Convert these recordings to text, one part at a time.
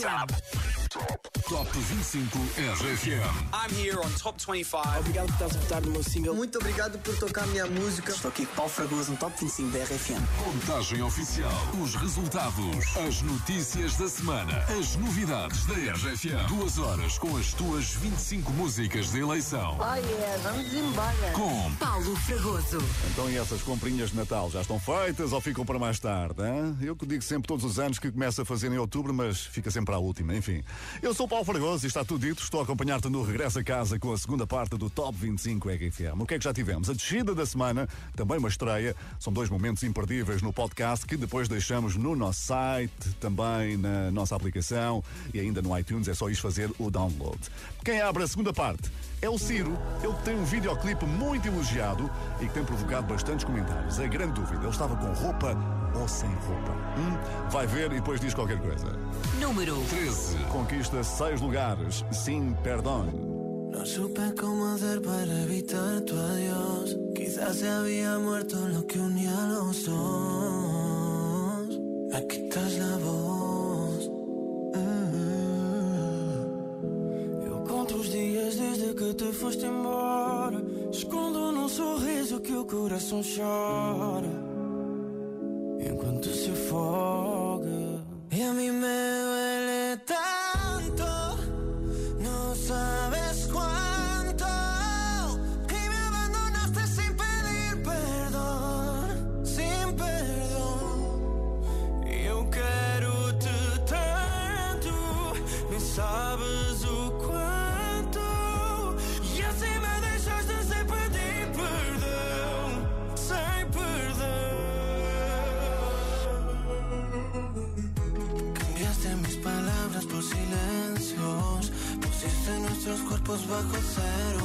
RFM. Top 25 RFM. I'm here on Top 25. Obrigado por estás a votar no meu single. Muito obrigado por tocar a minha música. Estou aqui com Paulo Fragoso no Top 25 da RFM. Contagem oficial. Os resultados. As notícias da semana. As novidades da RFM. Duas horas com as tuas 25 músicas de eleição. Oh yeah, vamos embora. Com Paulo Fragoso. Então e essas comprinhas de Natal já estão feitas ou ficam para mais tarde? Hein? Eu que digo sempre todos os anos que começa a fazer em outubro, mas fica sempre à última. Enfim, eu sou Paulo Fragoso e está tudo dito. Estou a acompanhar-te no regresso a casa com a segunda parte do Top 25 RFM. O que é que já tivemos? A descida da semana, também uma estreia. São dois momentos imperdíveis no podcast que depois deixamos no nosso site, também na nossa aplicação e ainda no iTunes. É só ir fazer o download. Quem abre a segunda parte é o Ciro. Ele tem um videoclipe muito elogiado e que tem provocado bastantes comentários. A grande dúvida, ele estava com roupa ou sem roupa? Hum? Vai ver e depois diz qualquer coisa. Número 13. Conquista seis lugares, sim, perdão. No supe cómo hacer para evitar tu adiós. Quizás se había muerto lo que unía a los dos. Me quitas la voz. Ah. Eu conto os dias desde que te foste embora. Escondo num sorriso que o coração chora. Enquanto se afoga. E a mim me duele tanto. Bajo cero.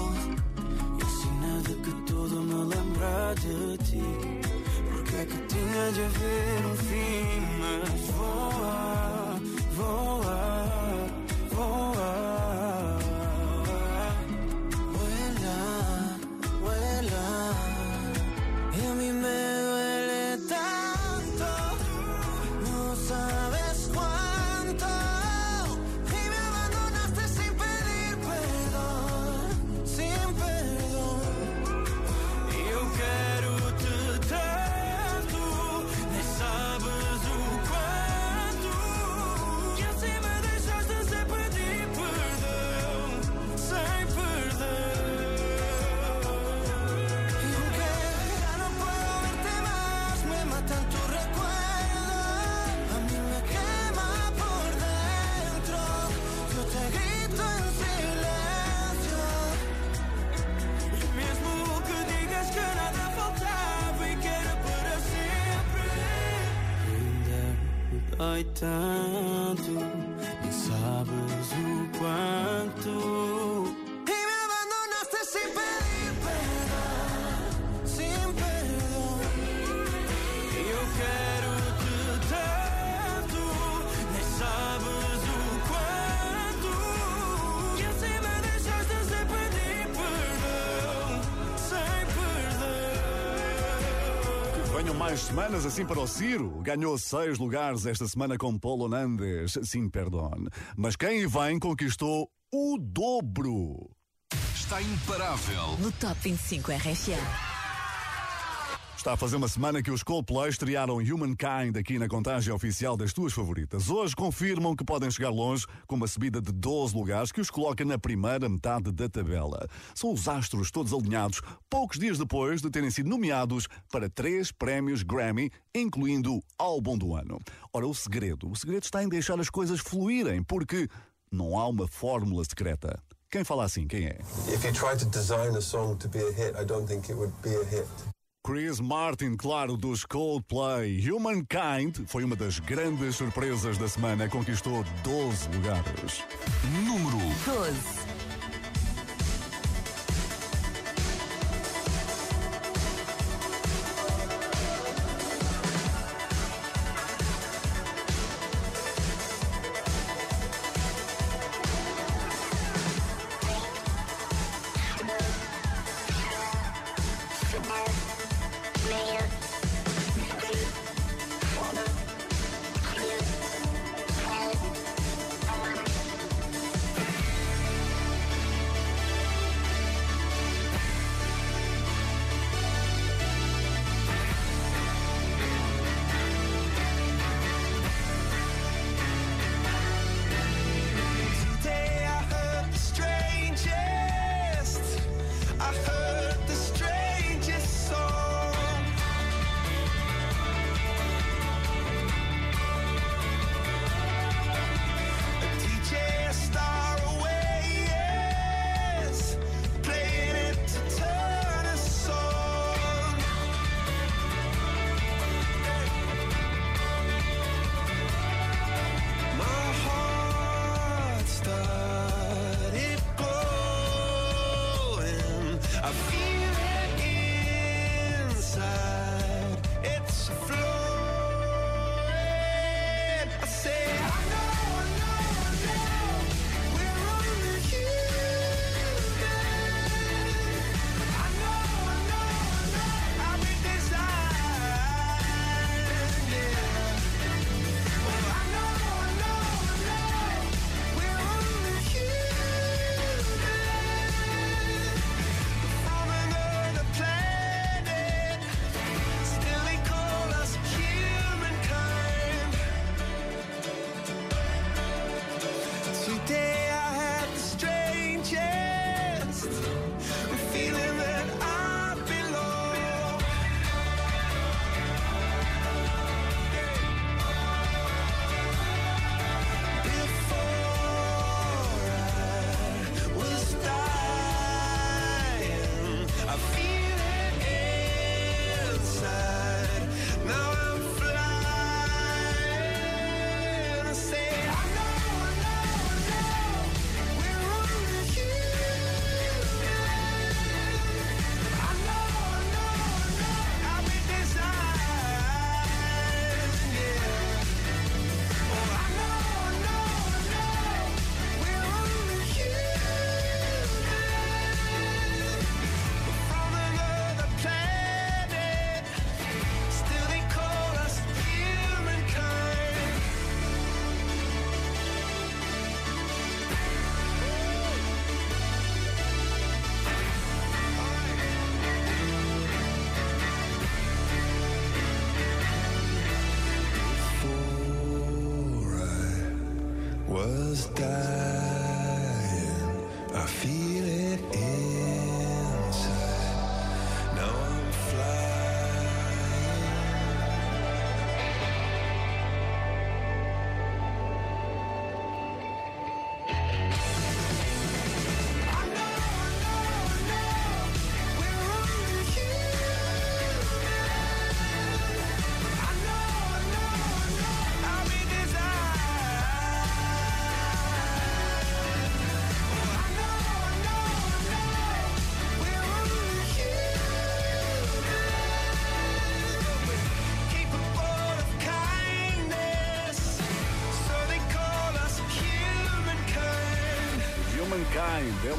time. Mais semanas assim para o Ciro. Ganhou seis lugares esta semana com Paulo Nandes, sim, perdão. Mas quem vem conquistou o dobro. Está imparável. no Top 25 RFM. Está a fazer uma semana que os Coldplay estrearam Humankind aqui na contagem oficial das tuas favoritas. Hoje confirmam que podem chegar longe com uma subida de 12 lugares que os coloca na primeira metade da tabela. São os astros todos alinhados, poucos dias depois de terem sido nomeados para três prémios Grammy, incluindo Álbum do Ano. Ora, o segredo, o segredo está em deixar as coisas fluírem, porque não há uma fórmula secreta. Quem fala assim, quem é? If you try to design a song to be a hit, I don't think it would be a hit. Chris Martin, claro, dos Coldplay. Humankind foi uma das grandes surpresas da semana, conquistou 12 lugares. Número 12. man.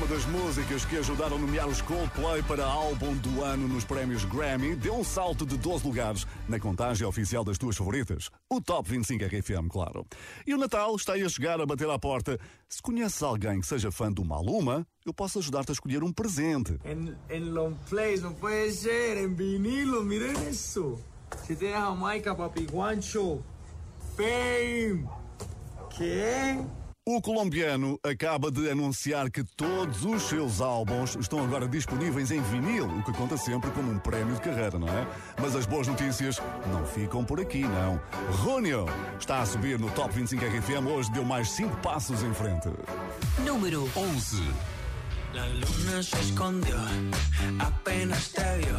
Das músicas que ajudaram a nomear os Coldplay para álbum do ano nos prémios Grammy. Deu um salto de 12 lugares na contagem oficial das tuas favoritas. O Top 25 RFM, claro. E o Natal está aí a chegar a bater à porta. Se conheces alguém que seja fã do Maluma, eu posso ajudar-te a escolher um presente. En, en long no puede ser, en vinilo, miren eso. Si tienes Jamaica, papi Guancho. Fame. ¿Qué? O colombiano acaba de anunciar que todos os seus álbuns estão agora disponíveis em vinil, o que conta sempre como um prémio de carreira, não é? Mas as boas notícias não ficam por aqui, não. Runio está a subir no Top 25 RFM, hoje deu mais 5 passos em frente. Número 11. La luna se escondió, apenas te vio,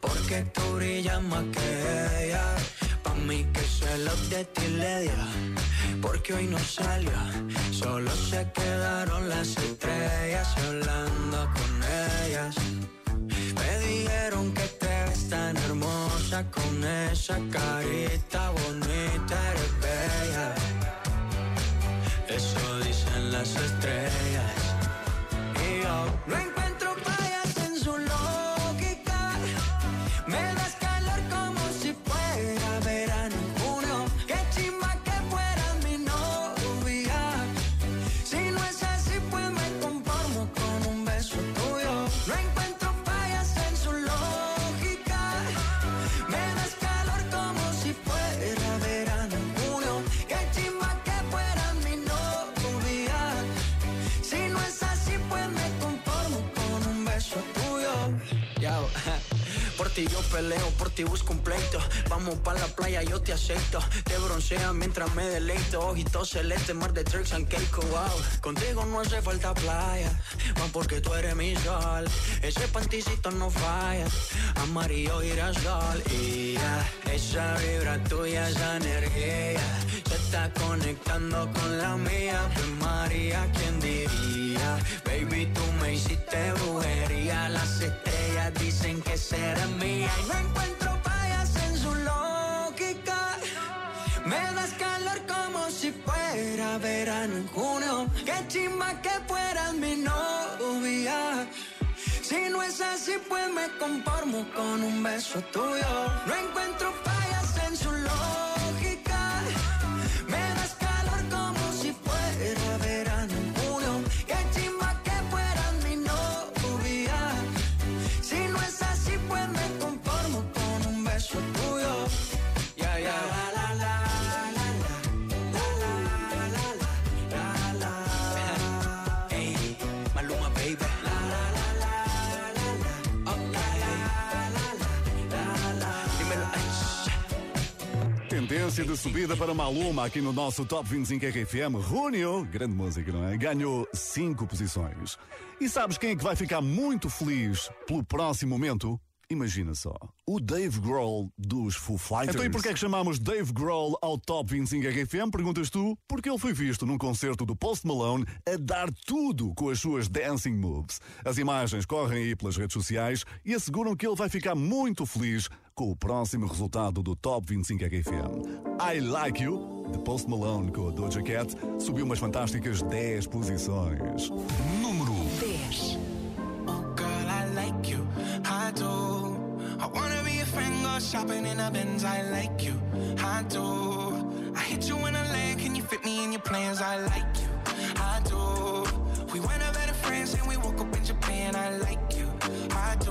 porque tú brillas más que ella. Pa' mí que celos de ti le dio, porque hoy no salió, solo se quedaron las estrellas hablando con ellas. Me dijeron que te ves tan hermosa con esa carita bonita, eres bella. Eso dicen las estrellas. Y yo no un pleito. Vamos pa' la playa, yo te acepto. Te broncea mientras me deleito. Ojitos celeste, mar de tricks and cake, wow. Contigo no hace falta playa, más porque tú eres mi sol. Ese panticito no falla, amarillo girasol. Y ya, esa vibra tuya, esa energía, se está conectando con la mía. Pues María, ¿quién diría? Baby, tú me hiciste brujería. Las estrellas dicen que será mía. Y no encuentro junio. Qué chimba que fueras mi novia. Si no es así, pues me conformo con un beso tuyo. No encuentro fallas shh. Tendência de subida para Maluma aqui no nosso Top 25 RFM. Runio, grande música, não é? Ganhou 5 posições. E sabes quem é que vai ficar muito feliz pelo próximo momento? Imagina só, o Dave Grohl dos Foo Fighters. Então e porquê é que chamamos Dave Grohl ao Top 25 RFM? Perguntas tu? Porque ele foi visto num concerto do Post Malone a dar tudo com as suas dancing moves. As imagens correm aí pelas redes sociais e asseguram que ele vai ficar muito feliz com o próximo resultado do Top 25 RFM. I Like You, de Post Malone com a Doja Cat, subiu umas fantásticas 10 posições. Número 10. Oh, girl, I like you. I do. I wanna be a friend, go shopping in a Benz. I like you. I do. I hit you in a land, can you fit me in your plans? I like you. I do. We went over to France and we woke up in Japan. I like you. I do.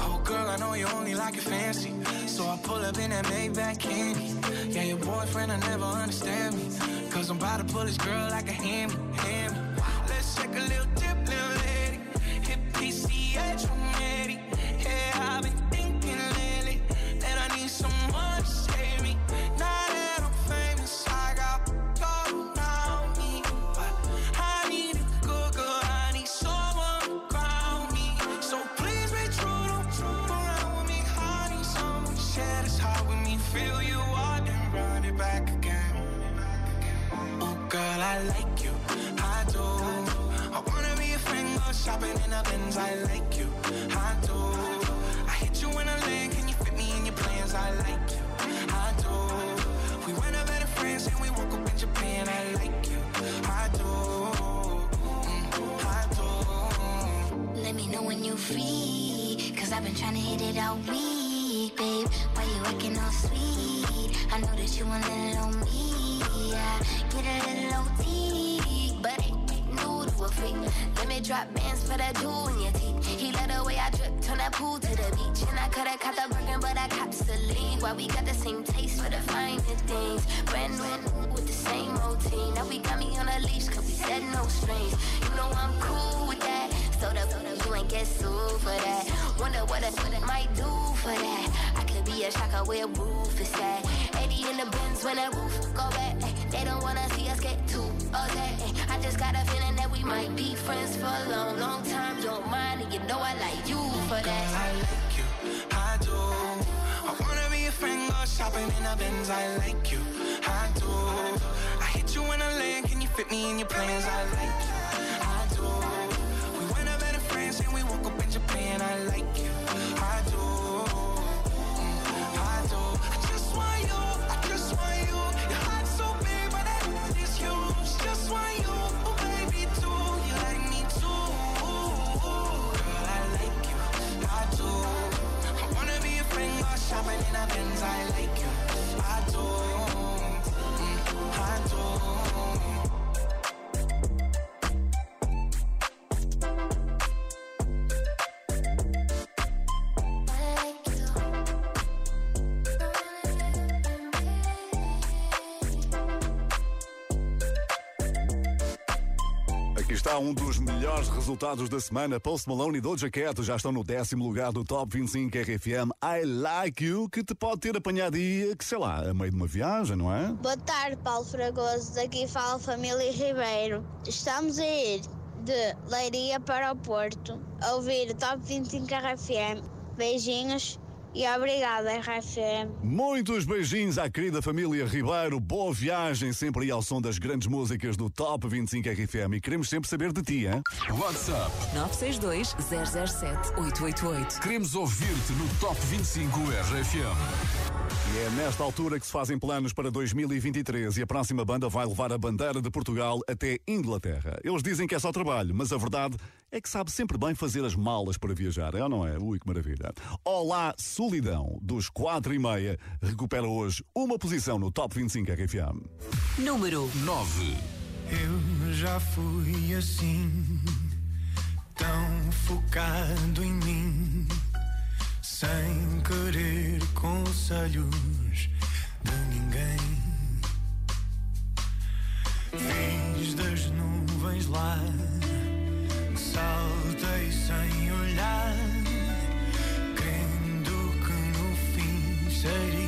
Oh, girl, I know you only like it fancy. So I pull up in that Maybach candy. Yeah, your boyfriend will never understand me. Cause I'm about to pull this girl like a hammy, hammy. Let's take a little PCH, I'm ready. Yeah, I've shopping in a Benz. I like you, I do. I hit you in a lane, can you fit me in your plans? I like you, I do. We went up better friends and we woke up in Japan. I like you, I do. Mm, I do. Let me know when you free. Cause I've been trying to hit it all week, babe. Why you acting all sweet? I know that you want a little me. Yeah, get a little OT. Freak. Let me drop bands for that jewel in your teeth. He let the way I drip, turn that pool to the beach. And I coulda caught the Birkin, but I copped the lead. Why we got the same taste for the finer things. Brand new with the same routine. Now we got me on a leash, cause we said no strings. You know I'm cool with that. So the you ain't get sued for that. Wonder what it might do for that. I could be a shocker where roof is at. 80 in the bins when that roof go back. They don't wanna see us get too upset. I just got a feeling that we might be friends for a long, long time. Don't mind, and you know I like you for that. I like you, I do. I wanna be a friend, go shopping in a Benz. I like you, I do. I hit you in a lane, can you fit me in your plans? I like you, I do. We went up better friends and we woke up in Japan. I like you, um dos melhores resultados da semana. Post Malone e Doja Cat já estão no décimo lugar do Top 25 RFM I Like You, que te pode ter apanhado aí, que sei lá, a meio de uma viagem, não é? Boa tarde, Paulo Fragoso. Daqui fala família Ribeiro. Estamos a ir de Leiria para o Porto a ouvir Top 25 RFM. Beijinhos e obrigada, RFM. Muitos beijinhos à querida família Ribeiro. Boa viagem sempre aí ao som das grandes músicas do Top 25 RFM. E queremos sempre saber de ti, hein? WhatsApp 962 007 888. Queremos ouvir-te no Top 25 RFM. E é nesta altura que se fazem planos para 2023 e a próxima banda vai levar a bandeira de Portugal até Inglaterra. Eles dizem que é só trabalho, mas a verdade é que sabe sempre bem fazer as malas para viajar, é ou não é? Ui, que maravilha. Olá, Solidão, dos 4 e meia, recupera hoje uma posição no Top 25 RFM. Número 9. Eu já fui assim, tão focado em mim, sem querer conselhos de ninguém. Fiz das nuvens lá, saltei sem olhar, crendo que no fim seria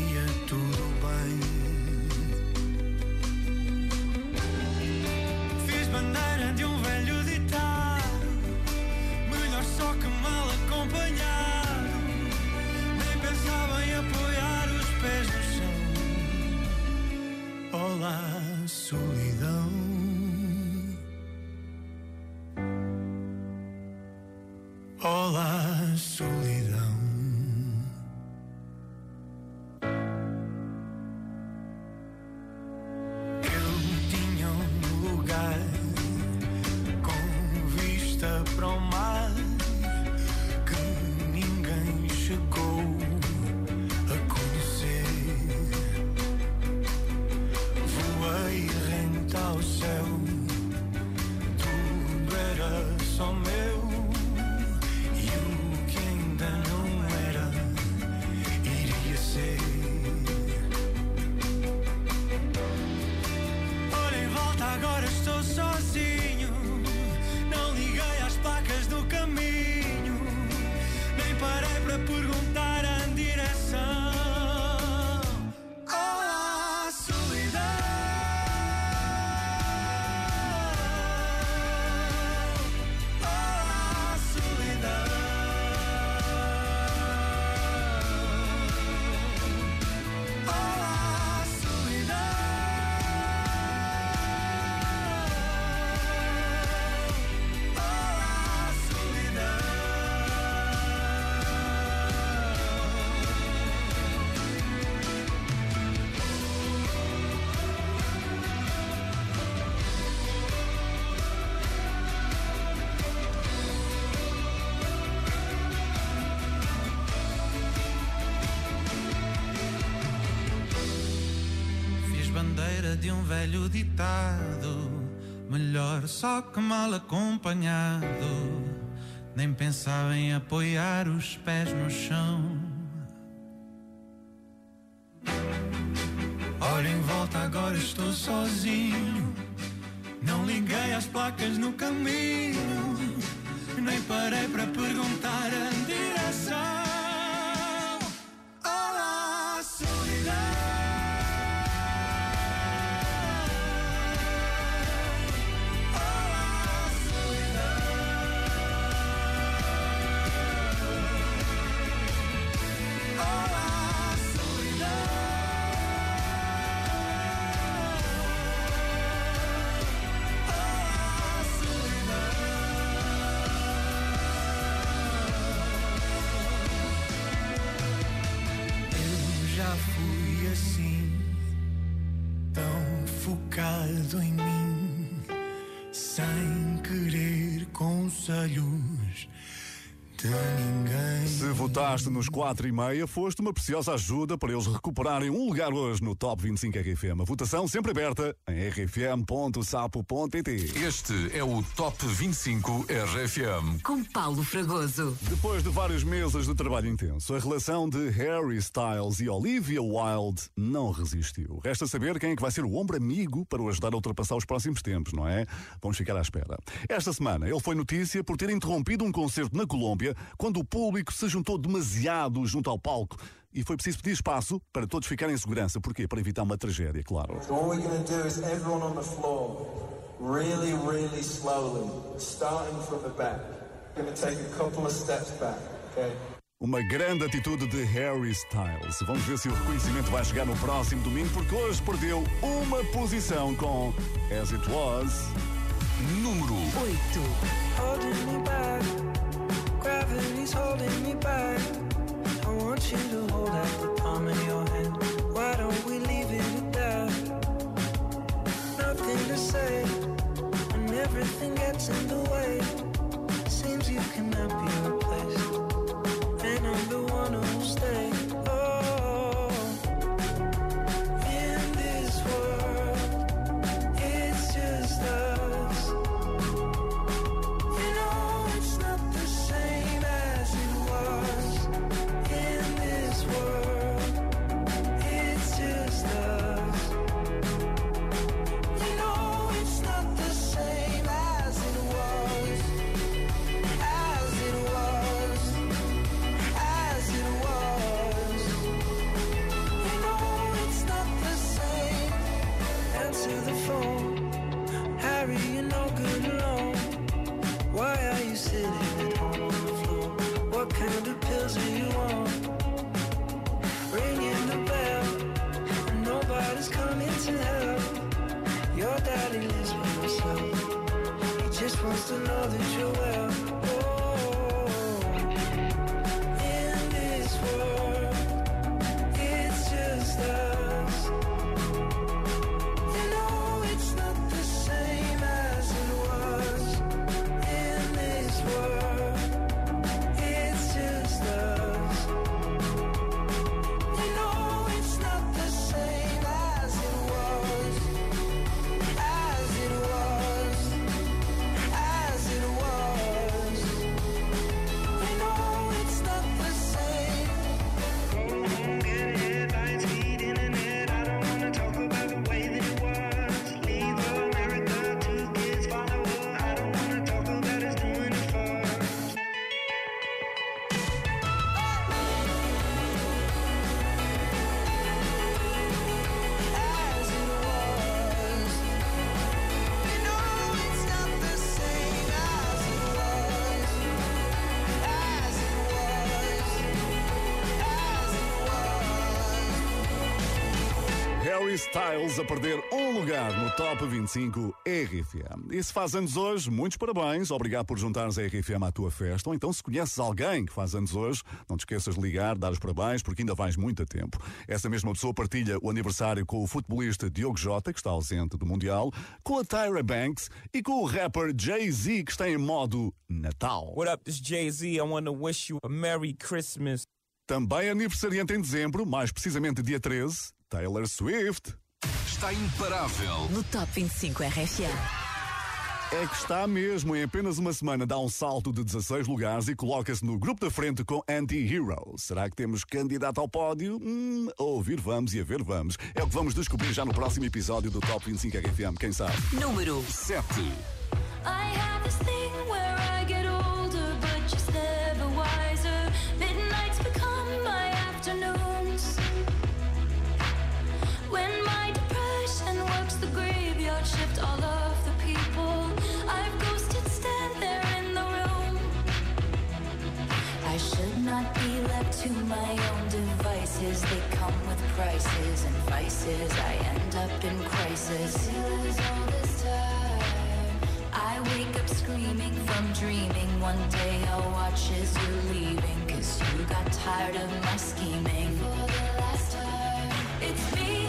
de um velho ditado: melhor só que mal acompanhado. Nem pensava em apoiar os pés no chão. Olha em volta, agora estou sozinho. Não liguei às placas no caminho. Conselhos de ninguém. Se votaste nos 4 e meia, foste uma preciosa ajuda para eles recuperarem um lugar hoje no Top 25 RFM. A votação sempre aberta em rfm.sapo.pt. Este é o Top 25 RFM. Com Paulo Fragoso. Depois de vários meses de trabalho intenso, a relação de Harry Styles e Olivia Wilde não resistiu. Resta saber quem é que vai ser o ombro amigo para o ajudar a ultrapassar os próximos tempos, não é? Vamos ficar à espera. Esta semana ele foi notícia por ter interrompido um concerto na Colômbia quando o público se juntou demasiado junto ao palco. E foi preciso pedir espaço para todos ficarem em segurança. Porquê? Para evitar uma tragédia, claro. So what we're going to do is everyone on the floor, really, really slowly, starting from the back. Going to take a couple of steps back, okay? Uma grande atitude de Harry Styles. Vamos ver se o reconhecimento vai chegar no próximo domingo, porque hoje perdeu uma posição com As It Was. Número 8. Gravity's holding me back. I want you to hold out the palm of your hand. Why don't we leave it at that? Nothing to say, and everything gets in the way. Seems you cannot be replaced, and I'm the one who'll stay. Styles a perder um lugar no Top 25 RFM. E se faz anos hoje, muitos parabéns. Obrigado por juntares a RFM à tua festa. Ou então, se conheces alguém que faz anos hoje, não te esqueças de ligar, dar os parabéns, porque ainda vais muito a tempo. Essa mesma pessoa partilha o aniversário com o futebolista Diogo Jota, que está ausente do Mundial, com a Tyra Banks e com o rapper Jay-Z, que está em modo Natal. What up, this Jay-Z. I want to wish you a Merry Christmas. Também aniversariante em dezembro, mais precisamente dia 13, Taylor Swift. Está imparável. No Top 25 RFM. É que está mesmo, em apenas uma semana dá um salto de 16 lugares e coloca-se no grupo da frente com Anti-Hero. Será que temos candidato ao pódio? Hum, a ouvir vamos e a ver vamos. É o que vamos descobrir já no próximo episódio do Top 25 RFM, quem sabe? Número 7. I have this thing where to my own devices. They come with prices and vices. I end up in crisis. I wake up screaming from dreaming. One day I'll watch as you're leaving. Cause you got tired of my scheming. For the last time, it's me.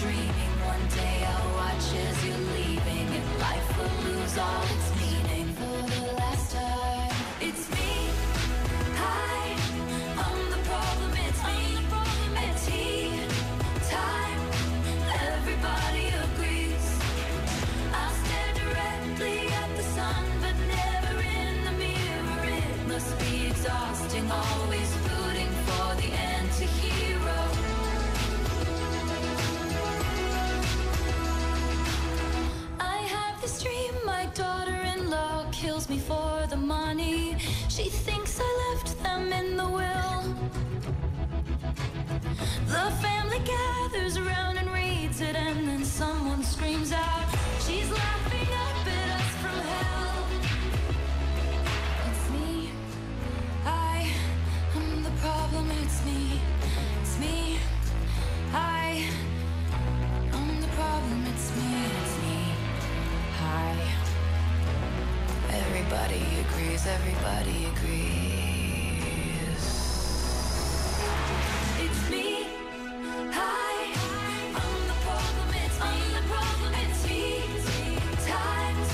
Dreaming. One day I'll watch as you're leaving, and life will lose all its meaning. For the last time, it's me. Hi, I'm the problem. It's me. At tea time, everybody agrees. I'll stare directly at the sun, but never in the mirror. It must be exhausting, always rooting for the anti-hero. I She thinks I left them in the will. The family gathers around and reads it, and Everybody agrees. Everybody agrees. It's me. Hi. I'm the problem. It's me. I'm the problem. It's me. Times.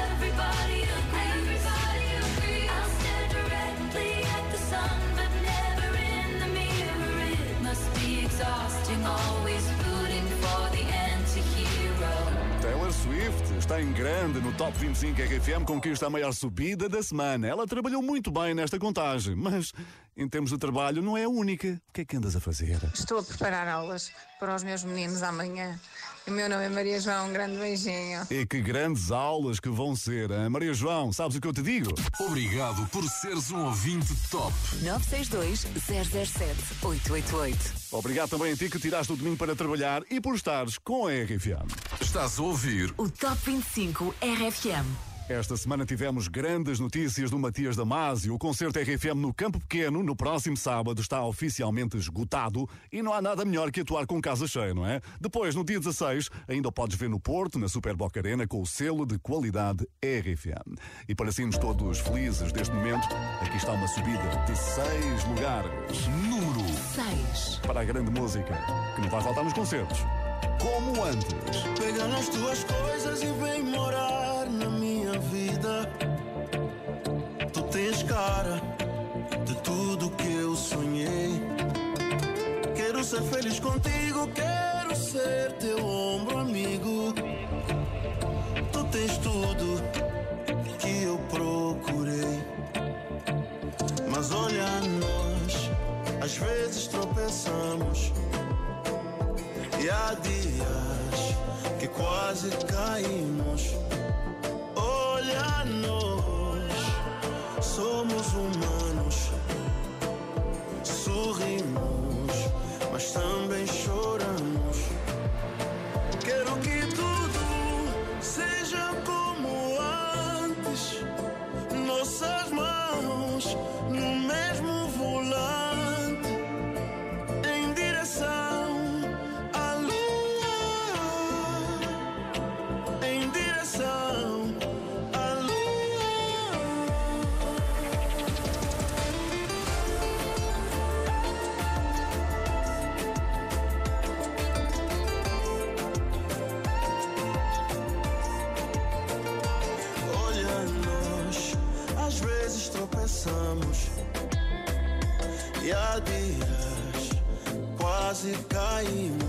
Everybody agrees. Everybody agrees. I'll stare directly at the sun, but never in the mirror. It must be exhausting, always rooting for the anti-hero. Taylor Swift está em grande no Top 25 RFM, conquista a maior subida da semana. Ela trabalhou muito bem nesta contagem, mas em termos de trabalho não é a única. O que é que andas a fazer? Estou a preparar aulas para os meus meninos amanhã. O meu nome é Maria João, um grande beijinho. E que grandes aulas que vão ser, hein? Maria João, sabes o que eu te digo? Obrigado por seres um ouvinte top. 962 007 888. Obrigado também a ti que tiraste o domingo para trabalhar e por estares com a RFM. Estás a ouvir O Top 25 RFM. Esta semana tivemos grandes notícias do Matias Damasio. O concerto RFM no Campo Pequeno, no próximo sábado, está oficialmente esgotado e não há nada melhor que atuar com casa cheia, não é? Depois, no dia 16, ainda podes ver no Porto, na Super Boca Arena, com o selo de qualidade RFM. E para sermos todos felizes deste momento, aqui está uma subida de seis lugares. Número 6. Para a grande música, que não vai faltar nos concertos. Como antes. Pega nas tuas coisas e vem morar na minha vida. Tu tens cara de tudo que eu sonhei. Quero ser feliz contigo, quero ser teu ombro amigo. Tu tens tudo que eu procurei. Mas olha nós, às vezes tropeçamos. E há dias que quase caímos. Nós, somos humanos. Sorrimos, mas também choramos. Quase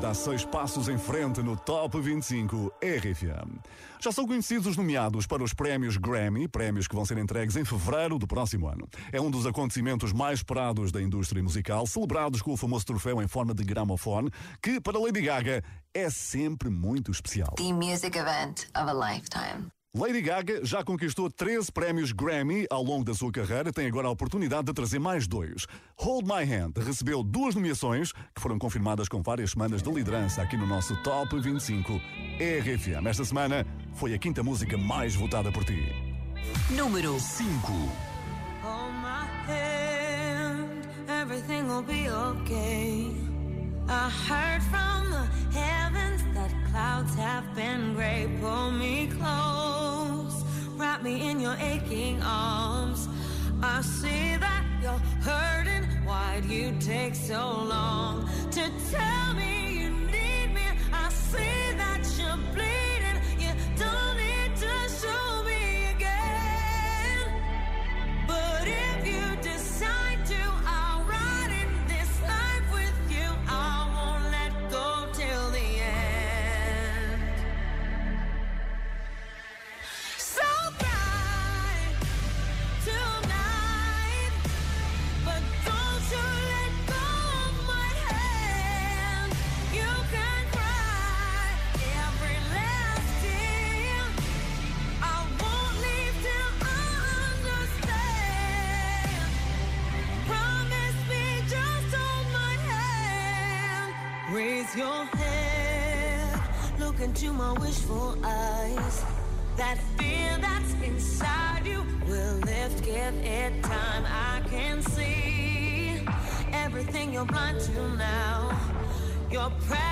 dá seis passos em frente no Top 25 RFM. Já são conhecidos os nomeados para os prémios Grammy, prémios que vão ser entregues em fevereiro do próximo ano. É um dos acontecimentos mais esperados da indústria musical, celebrados com o famoso troféu em forma de gramofone, que para Lady Gaga é sempre muito especial. The music event of a lifetime. Lady Gaga já conquistou 13 prémios Grammy ao longo da sua carreira, tem agora a oportunidade de trazer mais dois. Hold My Hand recebeu duas nomeações que foram confirmadas com várias semanas de liderança aqui no nosso Top 25 RFM. Esta semana foi a quinta música mais votada por ti. Número 5. Hold my hand, everything will be okay. I heard from the heavens that clouds have been gray. Pull me close, wrap me in your aching arms. I see that you're hurting. Why'd you take so long to tell me into my wishful eyes. That fear that's inside you will lift, give it time. I can see everything you're blind to now. Your prayers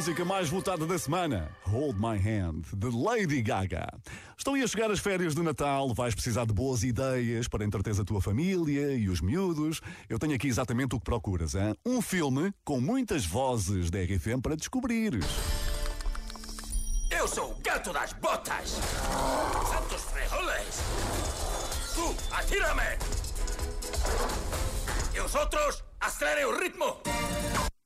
música mais votada da semana. Hold My Hand, de Lady Gaga. Estão aí a chegar as férias de Natal, vais precisar de boas ideias para entreter a tua família e os miúdos. Eu tenho aqui exatamente o que procuras, hein? Um filme com muitas vozes da RFM para descobrires. Eu sou o gato das botas! Santos frijoles! Tu, atira-me! E os outros, acelerem o ritmo!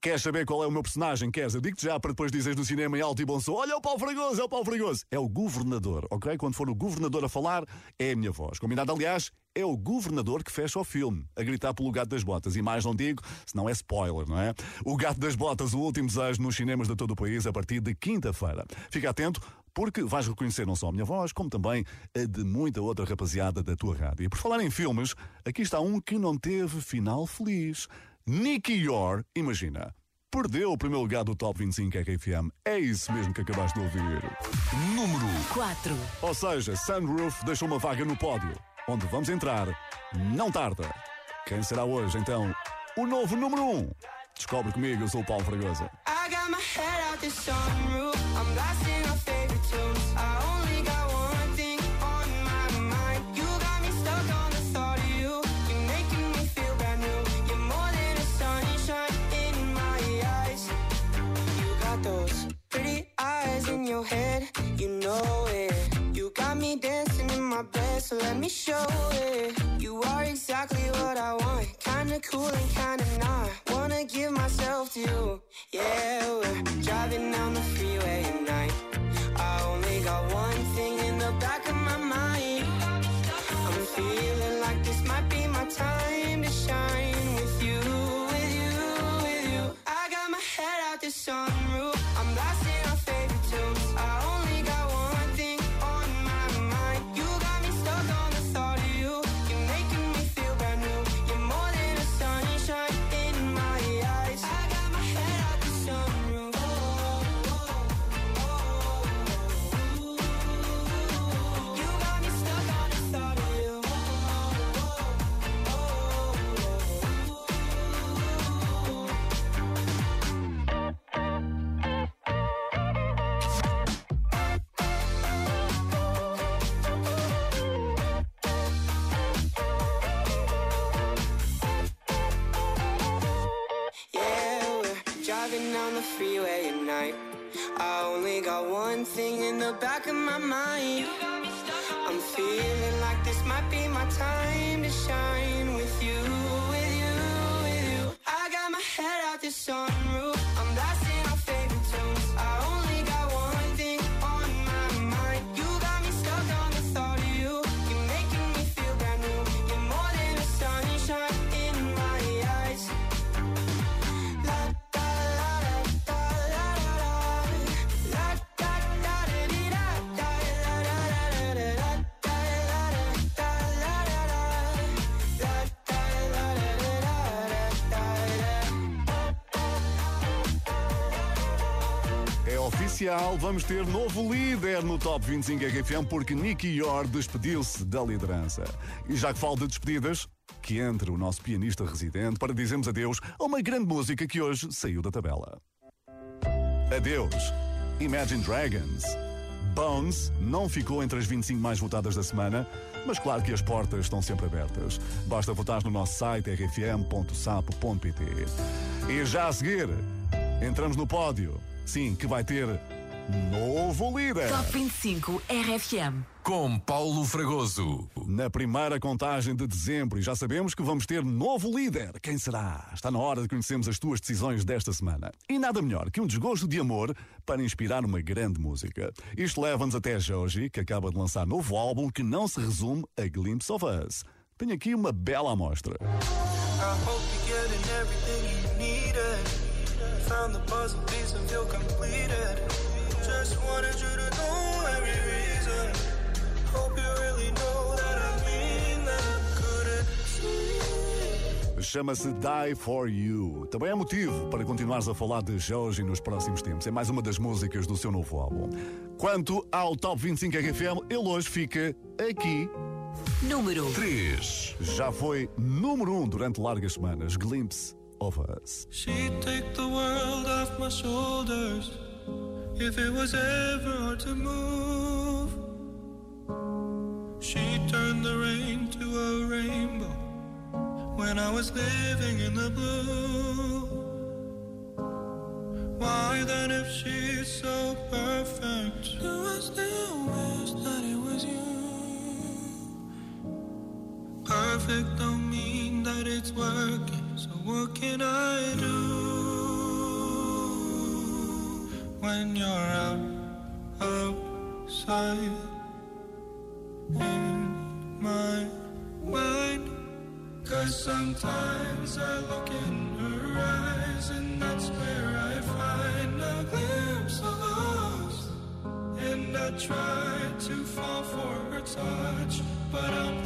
Queres saber qual é o meu personagem? Queres? Eu digo-te já para depois dizeres no cinema em alto e bom som: Olha o Paulo Fragoso, é o Paulo Fragoso. É o governador, ok? Quando for o governador a falar, é a minha voz. Combinado, aliás, é o governador que fecha o filme, a gritar pelo gato das botas. E mais não digo, senão é spoiler, não é? O gato das botas, o último desejo nos cinemas de todo o país a partir de quinta-feira. Fica atento. Porque vais reconhecer não só a minha voz, como também a de muita outra rapaziada da tua rádio. E por falar em filmes, aqui está um que não teve final feliz. Nicky Yor, imagina, perdeu o primeiro lugar do Top 25 RFM. É isso mesmo que acabaste de ouvir. Número 4. Ou seja, Sunroof deixou uma vaga no pódio, onde vamos entrar. Não tarda. Quem será hoje, então, o novo número 1? Um? Descobre comigo, eu sou o Paulo Fragosa. I got my head out the sunroof. You know it. You got me dancing in my bed, so let me show it. You are exactly what I want. Kinda cool and kinda not. Wanna give myself to you. Yeah, we're driving down the freeway at night. I only got one thing in the back of my mind. I'm feeling like this might be Oficial, vamos ter novo líder no Top 25 RFM porque Nicky Yor despediu-se da liderança. E já que falo de despedidas, que entre o nosso pianista residente para dizermos adeus a uma grande música que hoje saiu da tabela. Adeus, Imagine Dragons. Bones não ficou entre as 25 mais votadas da semana, mas claro que as portas estão sempre abertas. Basta votar no nosso site rfm.sapo.pt. E já a seguir, entramos no pódio. Sim, que vai ter novo líder. Top 25 RFM. Com Paulo Fragoso. Na primeira contagem de dezembro, e já sabemos que vamos ter novo líder. Quem será? Está na hora de conhecermos as tuas decisões desta semana. E nada melhor que um desgosto de amor para inspirar uma grande música. Isto leva-nos até Joji, que acaba de lançar novo álbum que não se resume a Glimpse of Us. Tenho aqui uma bela amostra. I Found the puzzle piece and feel completed. Just wanted you to know every reason. Hope you really know that I mean that. Couldn't see. Chama-se Die For You. Também é motivo para continuares a falar de Joji nos próximos tempos. É mais uma das músicas do seu novo álbum. Quanto ao Top 25 RFM, ele hoje fica aqui. Número 3. Já foi número 1 um durante largas semanas. Glimpse of Us. She'd take the world off my shoulders if it was ever hard to move. She turned the rain to a rainbow when I was living in the blue. Why then, if she's so perfect, do I still wish that it was you? Perfect don't mean that it's working. What can I do when you're out outside in my mind? Cause sometimes I look in her eyes and that's where I find a glimpse of us. And I try to fall for her touch, but I'm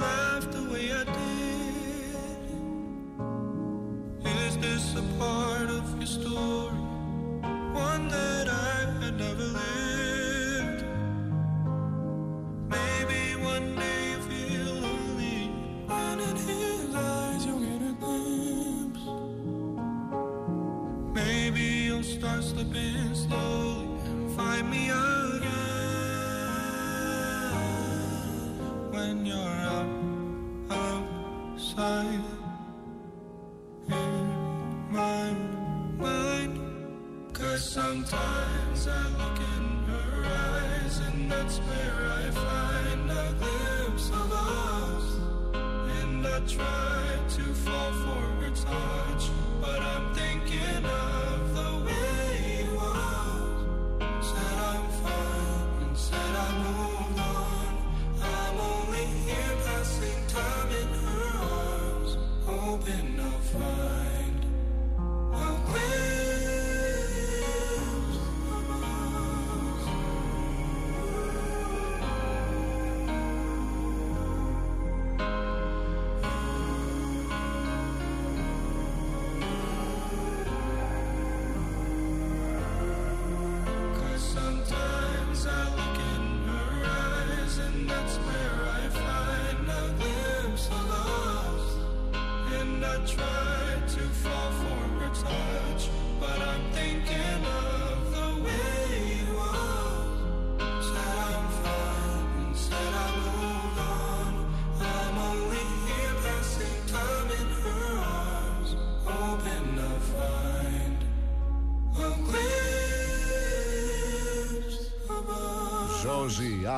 my try to fall for her touch, but I'm thinking of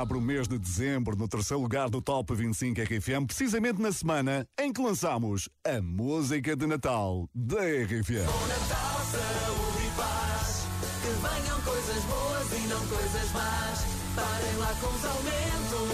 abre o mês de dezembro no terceiro lugar do Top 25 RFM, precisamente na semana em que lançamos a música de Natal da RFM. Bom Natal, saúde e paz. Que venham coisas boas e não coisas más. Parem lá com os aumentos.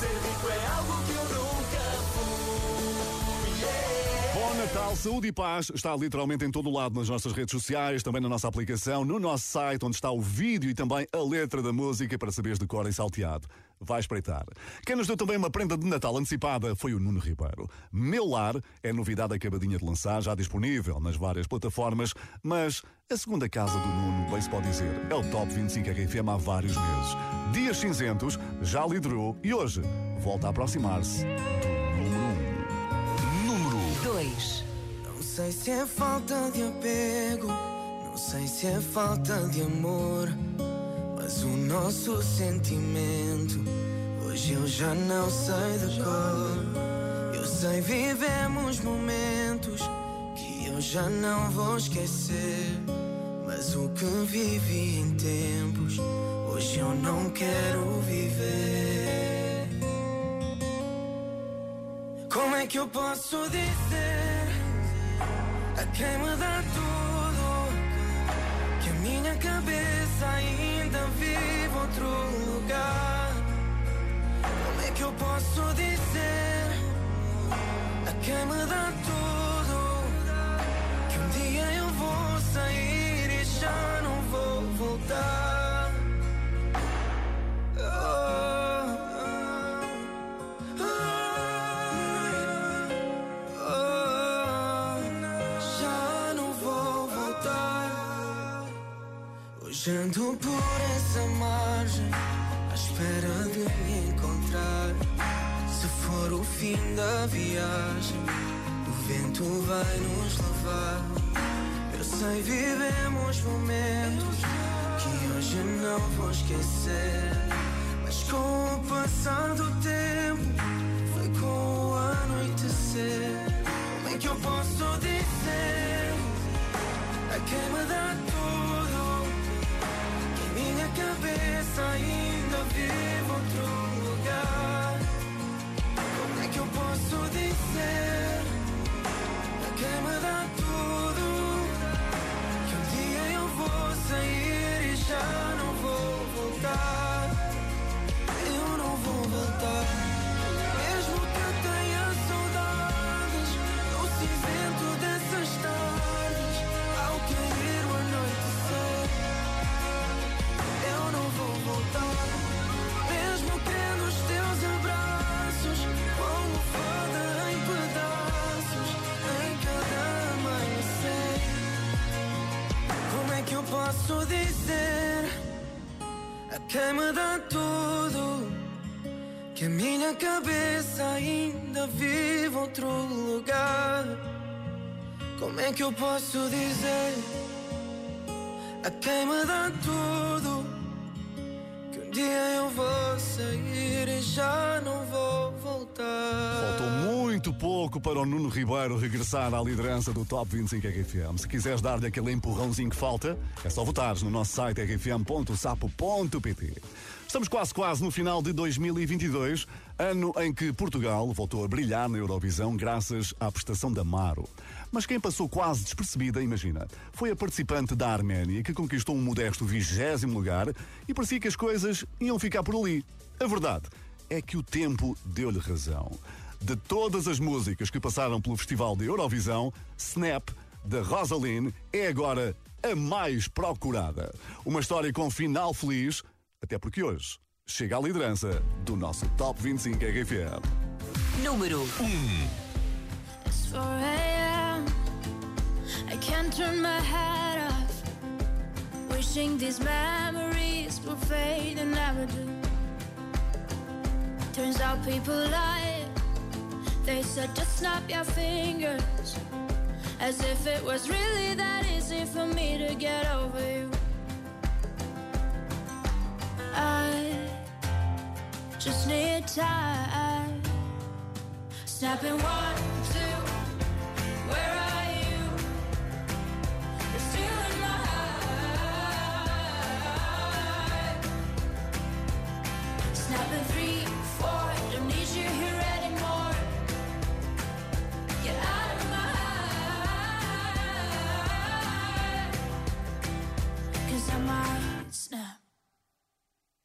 Ser rico é algo que eu nunca fui. Yeah. Bom Natal, saúde e paz está literalmente em todo o lado nas nossas redes sociais, também na nossa aplicação, no nosso site, onde está o vídeo e também a letra da música para saberes de cor e salteado. Vai espreitar. Quem nos deu também uma prenda de Natal antecipada foi o Nuno Ribeiro. Meu Lar é novidade acabadinha de lançar, já disponível nas várias plataformas, mas a segunda casa do Nuno, bem se pode dizer, é o Top 25 RFM há vários meses. Dias cinzentos, já liderou e hoje volta a aproximar-se do sei se é falta de apego, não sei se é falta de amor, mas o nosso sentimento hoje eu já não sei de cor. Eu sei vivemos momentos que eu já não vou esquecer, mas o que vivi em tempos hoje eu não quero viver. Como é que eu posso dizer a quem me dá tudo que a minha cabeça ainda vive outro lugar? Como é que eu posso dizer? A quem me dá tudo. Que um dia eu vou sair e já não Hoje ando por essa margem, à espera de me encontrar. Se for o fim da viagem, o vento vai nos levar. Eu sei, vivemos momentos que hoje não vou esquecer. Mas com o passar do tempo, foi com o anoitecer. Como é que eu posso dizer a quem me dá cabeça ainda vive outro lugar? Como é que eu posso dizer a quem me dá tudo que um dia eu vou sair e já não vou voltar? Eu não vou voltar. A quem me dá tudo? Que a minha cabeça ainda vive outro lugar. Como é que eu posso dizer a quem me dá tudo? Que um dia eu vou sair e já não vou voltar. Pouco para o Nuno Ribeiro regressar à liderança do Top 25 RFM. Se quiseres dar-lhe aquele empurrãozinho que falta, é só votares no nosso site rfm.sapo.pt. Estamos quase quase no final de 2022, ano em que Portugal voltou a brilhar na Eurovisão graças à prestação da Maro. Mas quem passou quase despercebida, imagina, foi a participante da Arménia que conquistou um modesto vigésimo lugar e parecia que as coisas iam ficar por ali. A verdade é que o tempo deu-lhe razão. De todas as músicas que passaram pelo Festival de Eurovisão, Snap, da Rosaline, é agora a mais procurada. Uma história com final feliz, até porque hoje chega à liderança do nosso Top 25 RFM. Número 1. It's 4 a.m. I can't turn my head off. Wishing these memories will fade and never do. Turns out people lie. They said just snap your fingers. As if it was really that easy for me to get over you. I just need time. Snapping one, two. Where are you? In my heart.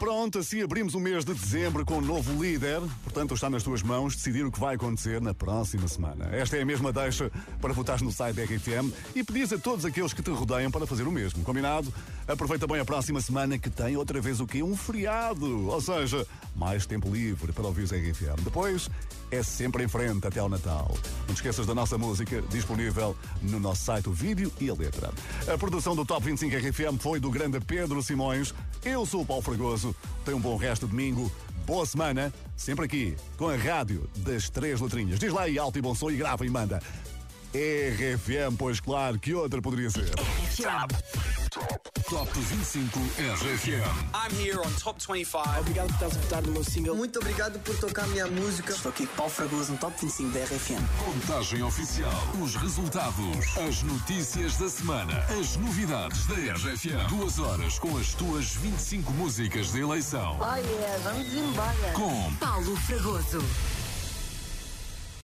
Pronto, assim abrimos o mês de dezembro com um novo líder. Portanto, está nas tuas mãos decidir o que vai acontecer na próxima semana. Esta é a mesma deixa para votar no site da RFM e pedis a todos aqueles que te rodeiam para fazer o mesmo. Combinado? Aproveita bem a próxima semana que tem outra vez o quê? Um feriado. Ou seja, mais tempo livre para ouvir a RFM. Depois é sempre em frente até ao Natal. Não te esqueças da nossa música disponível no nosso site, o vídeo e a letra. A produção do Top 25 RFM foi do grande Pedro Simões. Eu sou o Paulo Fragoso. Tenha um bom resto de domingo. Boa semana, sempre aqui, com a rádio das três letrinhas. Diz lá aí alto e bom som e grava e manda. RFM, pois claro, que outra poderia ser. Top 25 RFM. I'm here on Top 25. Obrigado por estás a votar no meu single. Muito obrigado por tocar a minha música. Estou aqui com Paulo Fragoso no Top 25 da RFM. Contagem oficial. Os resultados. As notícias da semana. As novidades da RFM. Duas horas com as tuas 25 músicas de eleição. Oh yeah, vamos embora. Com Paulo Fragoso.